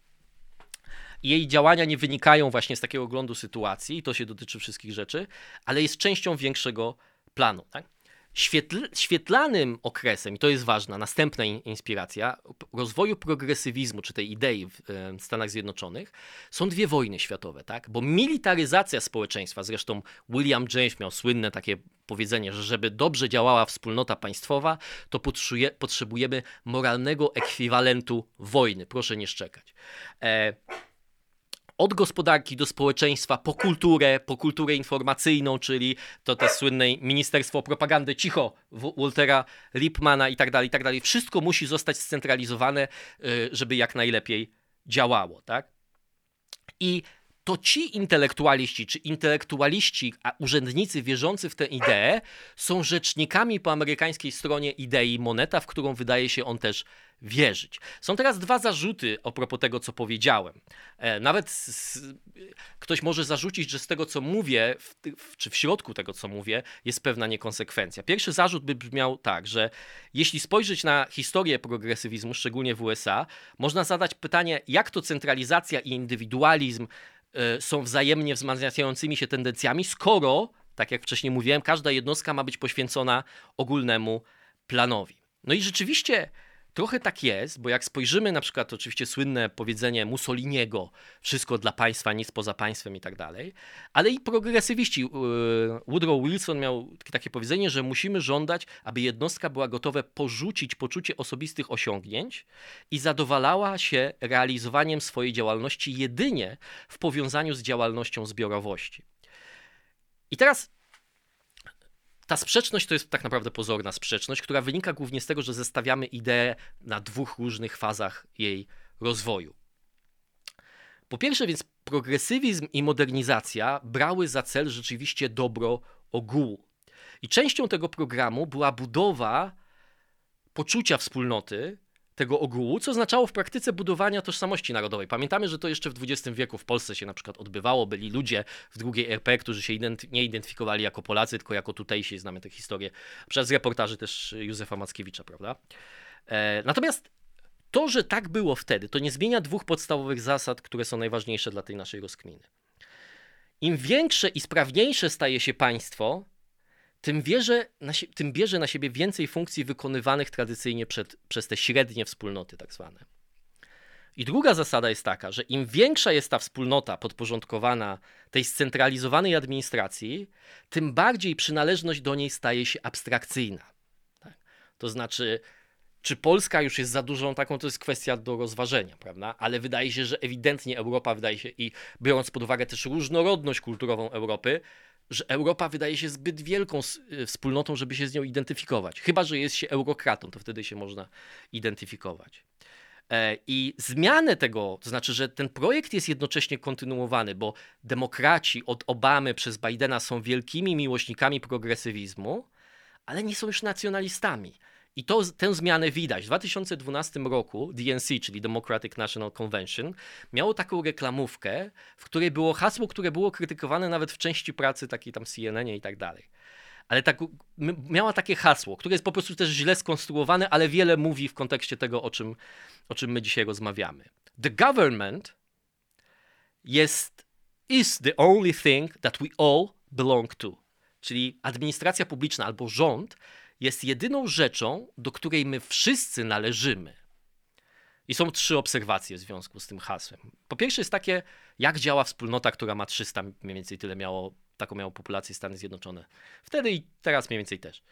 Jej działania nie wynikają właśnie z takiego oglądu sytuacji, i to się dotyczy wszystkich rzeczy, ale jest częścią większego planu. Tak? Świetl, świetlanym okresem, i to jest ważna, następna inspiracja, rozwoju progresywizmu, czy tej idei w Stanach Zjednoczonych, są dwie wojny światowe, tak? Bo militaryzacja społeczeństwa, zresztą William James miał słynne takie powiedzenie, że żeby dobrze działała wspólnota państwowa, to potrzebujemy moralnego ekwiwalentu wojny. Proszę nie szczekać. E, od gospodarki do społeczeństwa, po kulturę, po kulturę informacyjną, czyli to te słynne Ministerstwo Propagandy, cicho, Waltera Lipmana i tak dalej, i tak dalej. Wszystko musi zostać scentralizowane, y, żeby jak najlepiej działało, tak? I to ci intelektualiści, czy intelektualiści, a urzędnicy wierzący w tę ideę, są rzecznikami po amerykańskiej stronie idei Moneta, w którą wydaje się on też wierzyć. Są teraz dwa zarzuty a propos tego, co powiedziałem. E, nawet z, ktoś może zarzucić, że z tego, co mówię, w, w, czy w środku tego, co mówię, jest pewna niekonsekwencja. Pierwszy zarzut by brzmiał tak, że jeśli spojrzeć na historię progresywizmu, szczególnie w USA, można zadać pytanie, jak to centralizacja i indywidualizm są wzajemnie wzmacniającymi się tendencjami, skoro, tak jak wcześniej mówiłem, każda jednostka ma być poświęcona ogólnemu planowi. No i rzeczywiście Trochę tak jest, bo jak spojrzymy na przykład oczywiście słynne powiedzenie Mussoliniego, wszystko dla państwa, nic poza państwem i tak dalej, ale i progresywiści. Yy, Woodrow Wilson miał takie powiedzenie, że musimy żądać, aby jednostka była gotowa porzucić poczucie osobistych osiągnięć i zadowalała się realizowaniem swojej działalności jedynie w powiązaniu z działalnością zbiorowości. I teraz ta sprzeczność to jest tak naprawdę pozorna sprzeczność, która wynika głównie z tego, że zestawiamy ideę na dwóch różnych fazach jej rozwoju. Po pierwsze, więc progresywizm i modernizacja brały za cel rzeczywiście dobro ogółu. I częścią tego programu była budowa poczucia wspólnoty, tego ogółu, co oznaczało w praktyce budowania tożsamości narodowej. Pamiętamy, że to jeszcze w XX wieku w Polsce się na przykład odbywało. Byli ludzie w drugiej RP, którzy się nie identyfikowali jako Polacy, tylko jako tutejsi. Znamy tę historię przez reportaży też Józefa Mackiewicza, prawda? E, natomiast to, że tak było wtedy, to nie zmienia dwóch podstawowych zasad, które są najważniejsze dla tej naszej rozkminy. Im większe i sprawniejsze staje się państwo, tym, bierze na, tym bierze na siebie więcej funkcji wykonywanych tradycyjnie przed, przez te średnie wspólnoty, tak zwane. I druga zasada jest taka, że im większa jest ta wspólnota podporządkowana tej scentralizowanej administracji, tym bardziej przynależność do niej staje się abstrakcyjna. Tak? To znaczy, czy Polska już jest za dużą taką, to jest kwestia do rozważenia, prawda? Ale wydaje się, że ewidentnie Europa wydaje się i biorąc pod uwagę też różnorodność kulturową Europy, że Europa wydaje się zbyt wielką y, wspólnotą, żeby się z nią identyfikować. Chyba, że jest się eurokratą, to wtedy się można identyfikować. E, I zmianę tego, to znaczy, że ten projekt jest jednocześnie kontynuowany, bo demokraci od Obamy przez Bidena są wielkimi miłośnikami progresywizmu, ale nie są już nacjonalistami. I to, tę zmianę widać. W 2012 roku DNC, czyli Democratic National Convention, miało taką reklamówkę, w której było hasło, które było krytykowane nawet w części pracy takiej tam CNN i tak dalej. Ale tak, miała takie hasło, które jest po prostu też źle skonstruowane, ale wiele mówi w kontekście tego, o czym, o czym my dzisiaj rozmawiamy. The government jest is the only thing that we all belong to. Czyli administracja publiczna albo rząd jest jedyną rzeczą, do której my wszyscy należymy. I są trzy obserwacje w związku z tym hasłem. Po pierwsze jest takie, jak działa wspólnota, która ma 300, mniej więcej tyle miało, taką miało populację Stany Zjednoczone. Wtedy i teraz mniej więcej też.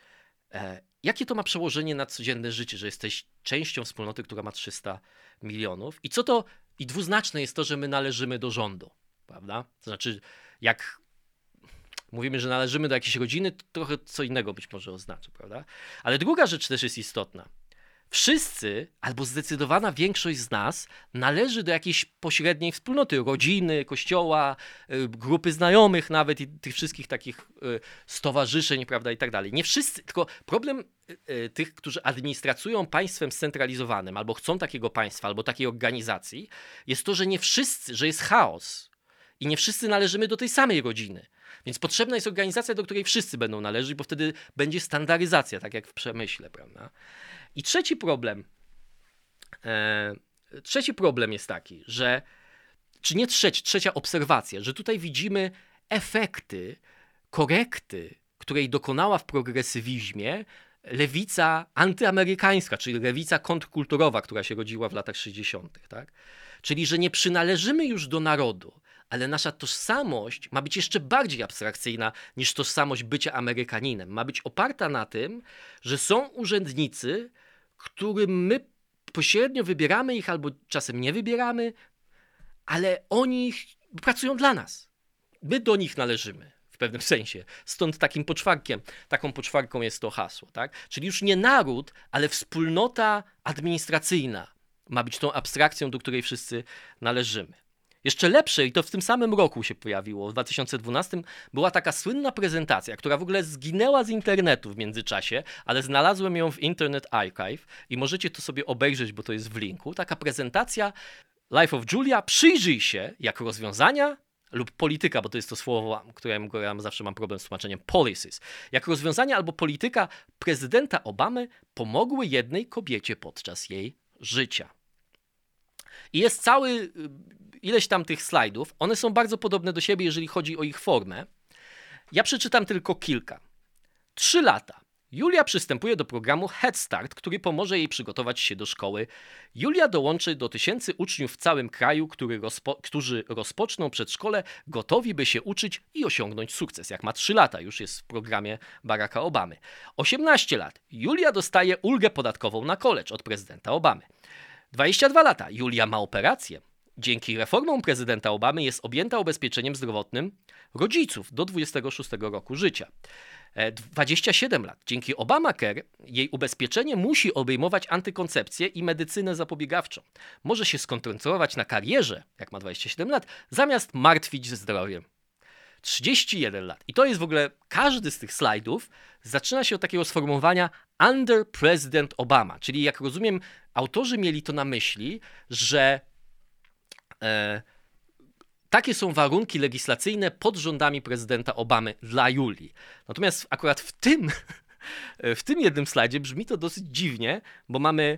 E, jakie to ma przełożenie na codzienne życie, że jesteś częścią wspólnoty, która ma 300 milionów? I co to, i dwuznaczne jest to, że my należymy do rządu, prawda? To znaczy, jak mówimy, że należymy do jakiejś rodziny, to trochę co innego być może oznacza, prawda? Ale druga rzecz też jest istotna. Wszyscy, albo zdecydowana większość z nas, należy do jakiejś pośredniej wspólnoty, rodziny, kościoła, y, grupy znajomych, nawet i tych wszystkich takich y, stowarzyszeń, prawda, i tak dalej. Nie wszyscy, tylko problem y, tych, którzy administracują państwem scentralizowanym, albo chcą takiego państwa, albo takiej organizacji, jest to, że nie wszyscy, że jest chaos i nie wszyscy należymy do tej samej rodziny. Więc potrzebna jest organizacja, do której wszyscy będą należeć, bo wtedy będzie standaryzacja, tak jak w przemyśle, prawda? I trzeci problem. E, trzeci problem jest taki, że. Czy nie trzeci, trzecia obserwacja, że tutaj widzimy efekty korekty, której dokonała w progresywizmie lewica antyamerykańska, czyli lewica kontrkulturowa, która się rodziła w latach 60. Tak? Czyli, że nie przynależymy już do narodu, ale nasza tożsamość ma być jeszcze bardziej abstrakcyjna niż tożsamość bycia Amerykaninem. Ma być oparta na tym, że są urzędnicy, którym my pośrednio wybieramy ich albo czasem nie wybieramy, ale oni pracują dla nas. My do nich należymy w pewnym sensie. Stąd takim poczwarkiem, taką poczwarką jest to hasło, tak? Czyli już nie naród, ale wspólnota administracyjna ma być tą abstrakcją, do której wszyscy należymy. Jeszcze lepsze, i to w tym samym roku się pojawiło, w 2012, była taka słynna prezentacja, która w ogóle zginęła z internetu w międzyczasie, ale znalazłem ją w Internet Archive i możecie to sobie obejrzeć, bo to jest w linku. Taka prezentacja Life of Julia. Przyjrzyj się, jak rozwiązania lub polityka, bo to jest to słowo, którego ja zawsze mam problem z tłumaczeniem, policies. Jak rozwiązania albo polityka prezydenta Obamy pomogły jednej kobiecie podczas jej życia. I jest cały ileś tam tych slajdów. One są bardzo podobne do siebie, jeżeli chodzi o ich formę. Ja przeczytam tylko kilka. Trzy lata. Julia przystępuje do programu Head Start, który pomoże jej przygotować się do szkoły. Julia dołączy do tysięcy uczniów w całym kraju, rozpo którzy rozpoczną przedszkole gotowi, by się uczyć i osiągnąć sukces. Jak ma 3 lata, już jest w programie Baracka Obamy. 18 lat. Julia dostaje ulgę podatkową na college od prezydenta Obamy. 22 lata. Julia ma operację. Dzięki reformom prezydenta Obamy jest objęta ubezpieczeniem zdrowotnym rodziców do 26 roku życia. 27 e, lat. Dzięki Obamacare jej ubezpieczenie musi obejmować antykoncepcję i medycynę zapobiegawczą. Może się skoncentrować na karierze, jak ma 27 lat, zamiast martwić zdrowiem. 31 lat. I to jest w ogóle, każdy z tych slajdów zaczyna się od takiego sformułowania under President Obama. Czyli jak rozumiem, autorzy mieli to na myśli, że takie są warunki legislacyjne pod rządami prezydenta Obamy dla Julii. Natomiast akurat w tym, [laughs] w tym jednym slajdzie brzmi to dosyć dziwnie, bo mamy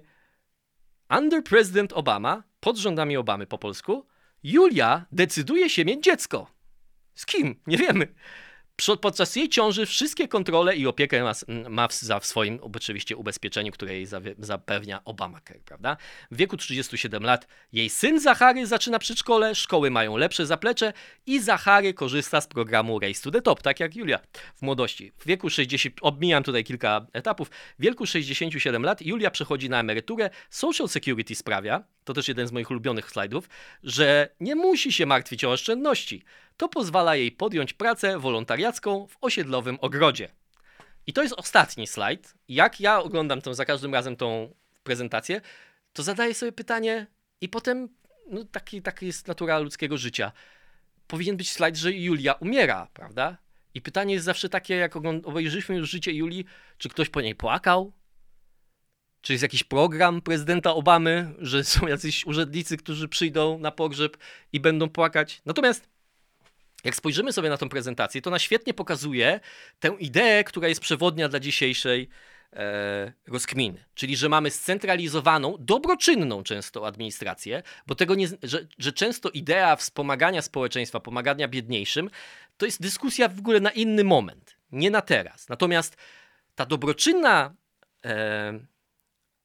under President Obama, pod rządami Obamy po polsku, Julia decyduje się mieć dziecko. Z kim? Nie wiemy. Podczas jej ciąży wszystkie kontrole i opiekę ma, ma w, za w swoim oczywiście ubezpieczeniu, które jej zapewnia Obamacare, prawda? W wieku 37 lat jej syn Zachary zaczyna przedszkole, szkoły mają lepsze zaplecze i Zachary korzysta z programu Race to the Top, tak jak Julia w młodości. W wieku 60, obmijam tutaj kilka etapów, w wieku 67 lat Julia przechodzi na emeryturę, Social Security sprawia, to też jeden z moich ulubionych slajdów, że nie musi się martwić o oszczędności. To pozwala jej podjąć pracę wolontariacką w osiedlowym ogrodzie. I to jest ostatni slajd. Jak ja oglądam tą, za każdym razem tą prezentację, to zadaję sobie pytanie i potem, no taki, taki jest natura ludzkiego życia. Powinien być slajd, że Julia umiera, prawda? I pytanie jest zawsze takie, jak obejrzyliśmy już życie Julii, czy ktoś po niej płakał? Czy jest jakiś program prezydenta Obamy, że są jacyś urzędnicy, którzy przyjdą na pogrzeb i będą płakać? Natomiast jak spojrzymy sobie na tą prezentację, to ona świetnie pokazuje tę ideę, która jest przewodnia dla dzisiejszej e, rozkminy. Czyli, że mamy scentralizowaną, dobroczynną często administrację, bo tego nie, że, że często idea wspomagania społeczeństwa, pomagania biedniejszym, to jest dyskusja w ogóle na inny moment, nie na teraz. Natomiast ta dobroczynna e,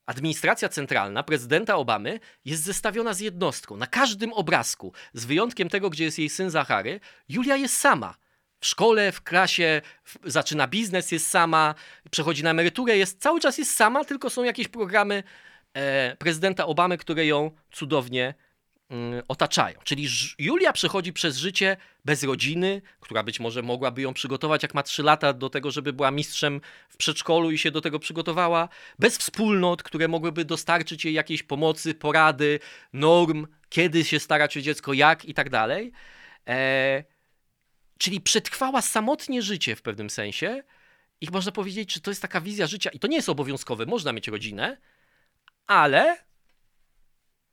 Administracja centralna prezydenta Obamy jest zestawiona z jednostką. Na każdym obrazku, z wyjątkiem tego, gdzie jest jej syn Zachary, Julia jest sama. W szkole, w klasie, w, zaczyna biznes, jest sama, przechodzi na emeryturę, jest, cały czas jest sama, tylko są jakieś programy e, prezydenta Obamy, które ją cudownie otaczają. Czyli Julia przechodzi przez życie bez rodziny, która być może mogłaby ją przygotować, jak ma 3 lata, do tego, żeby była mistrzem w przedszkolu i się do tego przygotowała, bez wspólnot, które mogłyby dostarczyć jej jakiejś pomocy, porady, norm, kiedy się starać o dziecko, jak i tak dalej. E, czyli przetrwała samotnie życie w pewnym sensie. I można powiedzieć, że to jest taka wizja życia, i to nie jest obowiązkowe, można mieć rodzinę, ale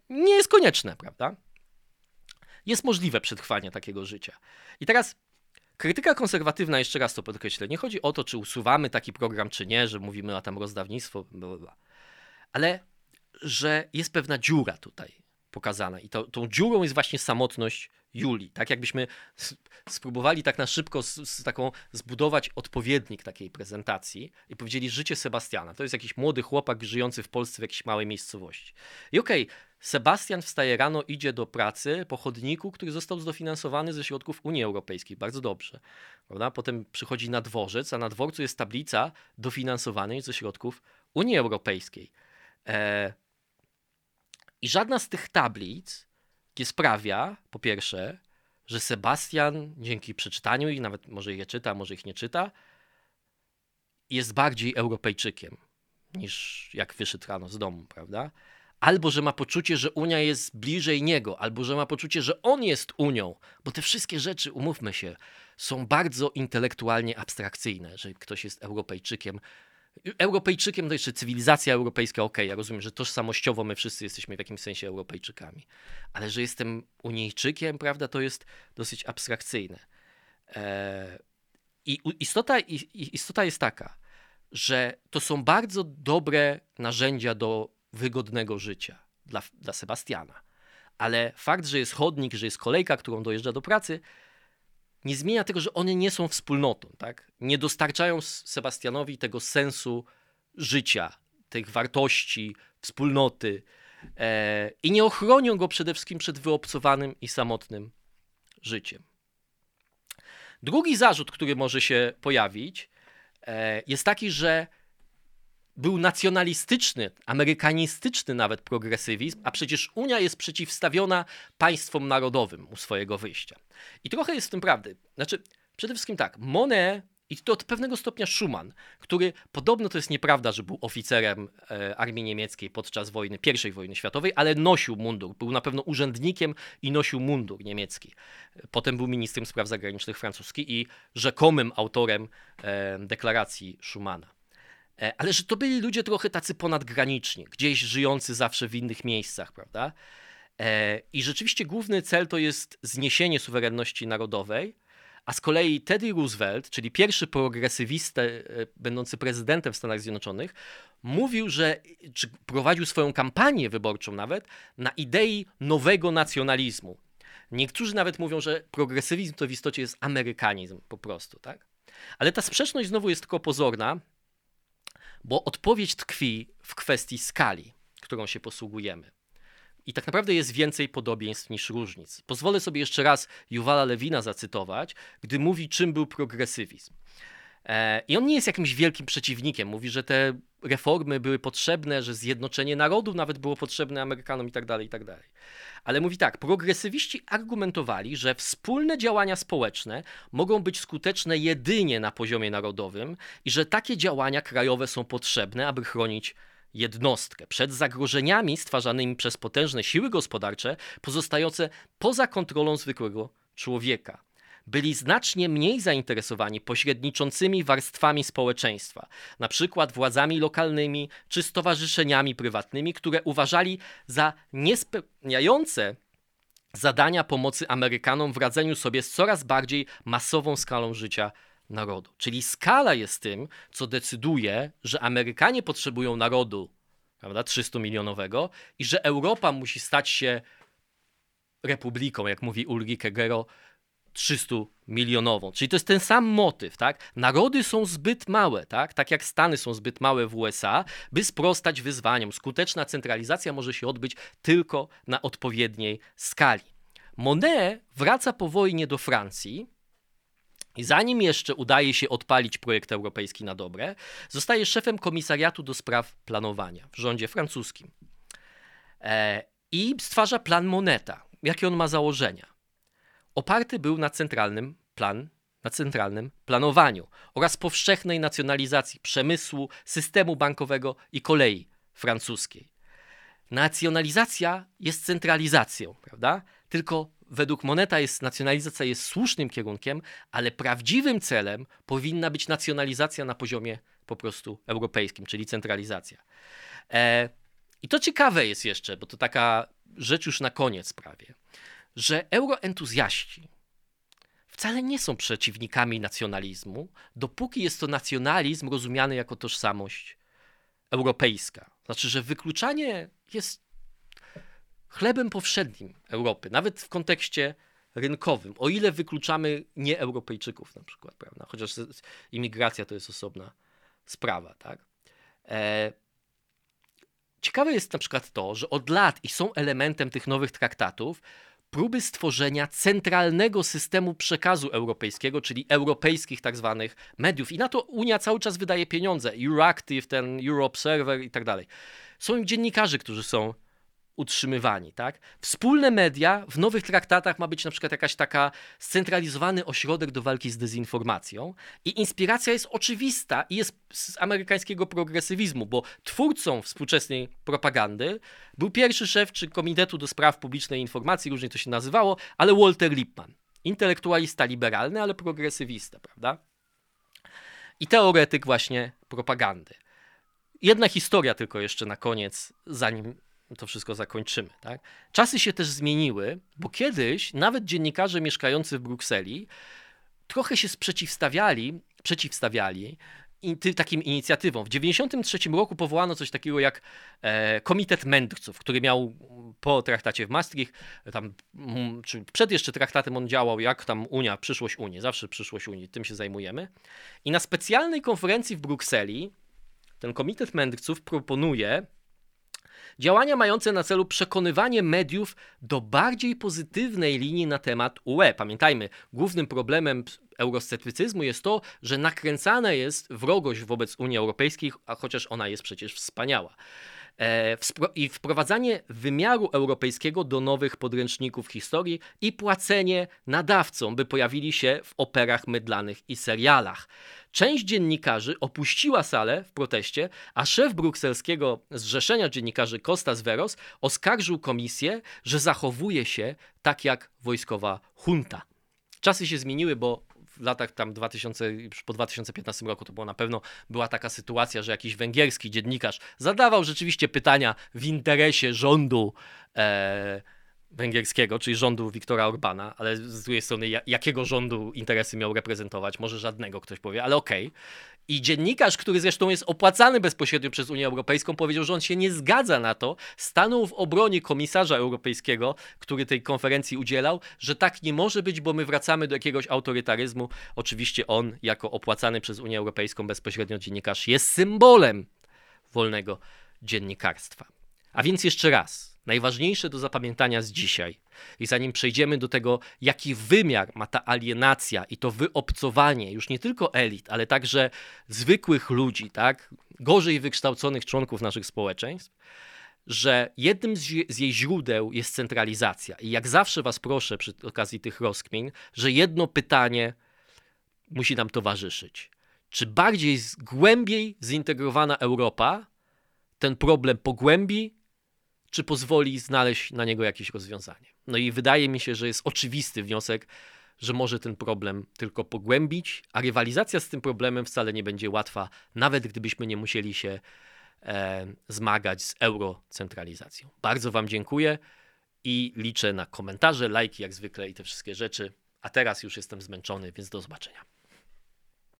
nie konieczne, prawda? Jest możliwe przetrwanie takiego życia. I teraz krytyka konserwatywna, jeszcze raz to podkreślę, nie chodzi o to, czy usuwamy taki program, czy nie, że mówimy o tam rozdawnictwo, bla, bla. ale że jest pewna dziura tutaj pokazana i to, tą dziurą jest właśnie samotność Julii. Tak jakbyśmy spróbowali tak na szybko z, z, taką zbudować odpowiednik takiej prezentacji i powiedzieli życie Sebastiana. To jest jakiś młody chłopak żyjący w Polsce w jakiejś małej miejscowości. I okej, okay, Sebastian wstaje rano, idzie do pracy po chodniku, który został zdofinansowany ze środków Unii Europejskiej. Bardzo dobrze. Prawda? Potem przychodzi na dworzec, a na dworcu jest tablica dofinansowanej ze środków Unii Europejskiej. E... I żadna z tych tablic nie sprawia, po pierwsze, że Sebastian dzięki przeczytaniu ich, nawet może je czyta, może ich nie czyta, jest bardziej Europejczykiem niż jak wyszedł rano z domu, prawda? Albo że ma poczucie, że Unia jest bliżej niego, albo że ma poczucie, że on jest Unią, bo te wszystkie rzeczy, umówmy się, są bardzo intelektualnie abstrakcyjne, że ktoś jest Europejczykiem, Europejczykiem to jeszcze cywilizacja europejska, okej, okay, ja rozumiem, że tożsamościowo my wszyscy jesteśmy w jakimś sensie Europejczykami, ale że jestem Unijczykiem, prawda, to jest dosyć abstrakcyjne. Eee, I istota, istota jest taka, że to są bardzo dobre narzędzia do wygodnego życia dla, dla Sebastiana. Ale fakt, że jest chodnik, że jest kolejka, którą dojeżdża do pracy, nie zmienia tego, że one nie są wspólnotą, tak? Nie dostarczają Sebastianowi tego sensu życia, tych wartości, wspólnoty e, i nie ochronią go przede wszystkim przed wyobcowanym i samotnym życiem. Drugi zarzut, który może się pojawić, e, jest taki, że był nacjonalistyczny, amerykanistyczny nawet progresywizm, a przecież Unia jest przeciwstawiona państwom narodowym u swojego wyjścia. I trochę jest w tym prawdy. Znaczy, przede wszystkim tak, Monet i to od pewnego stopnia Schumann, który podobno to jest nieprawda, że był oficerem e, armii niemieckiej podczas wojny, I wojny światowej, ale nosił mundur. Był na pewno urzędnikiem i nosił mundur niemiecki. Potem był ministrem spraw zagranicznych francuski i rzekomym autorem e, deklaracji Schumana. E, ale że to byli ludzie trochę tacy ponadgraniczni, gdzieś żyjący zawsze w innych miejscach, prawda? E, I rzeczywiście główny cel to jest zniesienie suwerenności narodowej, a z kolei Teddy Roosevelt, czyli pierwszy progresywista e, będący prezydentem w Stanach Zjednoczonych, mówił, że czy prowadził swoją kampanię wyborczą nawet na idei nowego nacjonalizmu. Niektórzy nawet mówią, że progresywizm to w istocie jest amerykanizm po prostu, tak? Ale ta sprzeczność znowu jest tylko pozorna, bo odpowiedź tkwi w kwestii skali, którą się posługujemy. I tak naprawdę jest więcej podobieństw niż różnic. Pozwolę sobie jeszcze raz Juwala Lewina zacytować, gdy mówi, czym był progresywizm. E, I on nie jest jakimś wielkim przeciwnikiem. Mówi, że te reformy były potrzebne, że zjednoczenie narodów nawet było potrzebne Amerykanom i tak dalej, i tak dalej. Ale mówi tak, progresywiści argumentowali, że wspólne działania społeczne mogą być skuteczne jedynie na poziomie narodowym i że takie działania krajowe są potrzebne, aby chronić jednostkę przed zagrożeniami stwarzanymi przez potężne siły gospodarcze pozostające poza kontrolą zwykłego człowieka byli znacznie mniej zainteresowani pośredniczącymi warstwami społeczeństwa, na przykład władzami lokalnymi czy stowarzyszeniami prywatnymi, które uważali za niespełniające zadania pomocy Amerykanom w radzeniu sobie z coraz bardziej masową skalą życia narodu. Czyli skala jest tym, co decyduje, że Amerykanie potrzebują narodu, prawda, 300 milionowego i że Europa musi stać się republiką, jak mówi Ulrike Gero, 300 milionową. Czyli to jest ten sam motyw, tak? Narody są zbyt małe, tak? Tak jak Stany są zbyt małe w USA, by sprostać wyzwaniom. Skuteczna centralizacja może się odbyć tylko na odpowiedniej skali. Monet wraca po wojnie do Francji i zanim jeszcze udaje się odpalić projekt europejski na dobre, zostaje szefem komisariatu do spraw planowania w rządzie francuskim. E, I stwarza plan Moneta. Jakie on ma założenia? Oparty był na centralnym plan na centralnym planowaniu oraz powszechnej nacjonalizacji przemysłu, systemu bankowego i kolei francuskiej. Nacjonalizacja jest centralizacją, prawda? Tylko według Moneta jest nacjonalizacja jest słusznym kierunkiem, ale prawdziwym celem powinna być nacjonalizacja na poziomie po prostu europejskim, czyli centralizacja. E, I to ciekawe jest jeszcze, bo to taka rzecz już na koniec prawie że euroentuzjaści wcale nie są przeciwnikami nacjonalizmu, dopóki jest to nacjonalizm rozumiany jako tożsamość europejska. Znaczy, że wykluczanie jest chlebem powszednim Europy, nawet w kontekście rynkowym, o ile wykluczamy nie-Europejczyków na przykład, prawda? Chociaż imigracja to jest osobna sprawa, tak? E, ciekawe jest na przykład to, że od lat i są elementem tych nowych traktatów próby stworzenia centralnego systemu przekazu europejskiego, czyli europejskich tak zwanych mediów. I na to Unia cały czas wydaje pieniądze. Euractiv, ten Euroobserver i tak dalej. Są dziennikarze, którzy są utrzymywani, tak? Wspólne media w nowych traktatach ma być na przykład jakaś taka scentralizowany ośrodek do walki z dezinformacją i inspiracja jest oczywista i jest z amerykańskiego progresywizmu, bo twórcą współczesnej propagandy był pierwszy szef czy Komitetu do Spraw Publicznej Informacji, różnie to się nazywało, ale Walter Lippmann. Intelektualista liberalny, ale progresywista, prawda? I teoretyk właśnie propagandy. Jedna historia tylko jeszcze na koniec, zanim to wszystko zakończymy. Tak? Czasy się też zmieniły, bo kiedyś nawet dziennikarze mieszkający w Brukseli trochę się sprzeciwstawiali, przeciwstawiali takim inicjatywom. W 1993 roku powołano coś takiego jak e, Komitet Mędrców, który miał po traktacie w Maastricht, tam, mm, czy przed jeszcze traktatem on działał, jak tam Unia, przyszłość Unii, zawsze przyszłość Unii, tym się zajmujemy. I na specjalnej konferencji w Brukseli ten Komitet Mędrców proponuje Działania mające na celu przekonywanie mediów do bardziej pozytywnej linii na temat UE. Pamiętajmy, głównym problemem eurosceptycyzmu jest to, że nakręcana jest wrogość wobec Unii Europejskiej, a chociaż ona jest przecież wspaniała. E, I wprowadzanie wymiaru europejskiego do nowych podręczników historii i płacenie nadawcom, by pojawili się w operach mydlanych i serialach. Część dziennikarzy opuściła salę w proteście, a szef brukselskiego Zrzeszenia Dziennikarzy Kostas Veros oskarżył komisję, że zachowuje się tak jak wojskowa junta. Czasy się zmieniły, bo w latach tam 2000, po 2015 roku to było na pewno była taka sytuacja, że jakiś węgierski dziennikarz zadawał rzeczywiście pytania w interesie rządu e, węgierskiego, czyli rządu Viktora Orbana, ale z drugiej strony jakiego rządu interesy miał reprezentować? Może żadnego, ktoś powie, ale okej. Okay. I dziennikarz, który zresztą jest opłacany bezpośrednio przez Unię Europejską, powiedział, że on się nie zgadza na to, stanął w obronie komisarza europejskiego, który tej konferencji udzielał, że tak nie może być, bo my wracamy do jakiegoś autorytaryzmu. Oczywiście on, jako opłacany przez Unię Europejską bezpośrednio dziennikarz, jest symbolem wolnego dziennikarstwa. A więc jeszcze raz, najważniejsze do zapamiętania z dzisiaj. I zanim przejdziemy do tego, jaki wymiar ma ta alienacja i to wyobcowanie już nie tylko elit, ale także zwykłych ludzi, tak, gorzej wykształconych członków naszych społeczeństw, że jednym z, jej źródeł jest centralizacja. I jak zawsze Was proszę przy okazji tych rozkmin, że jedno pytanie musi nam towarzyszyć. Czy bardziej głębiej zintegrowana Europa ten problem pogłębi, czy pozwoli znaleźć na niego jakieś rozwiązanie. No i wydaje mi się, że jest oczywisty wniosek, że może ten problem tylko pogłębić, a rywalizacja z tym problemem wcale nie będzie łatwa, nawet gdybyśmy nie musieli się e, zmagać z eurocentralizacją. Bardzo Wam dziękuję i liczę na komentarze, lajki jak zwykle i te wszystkie rzeczy. A teraz już jestem zmęczony, więc do zobaczenia.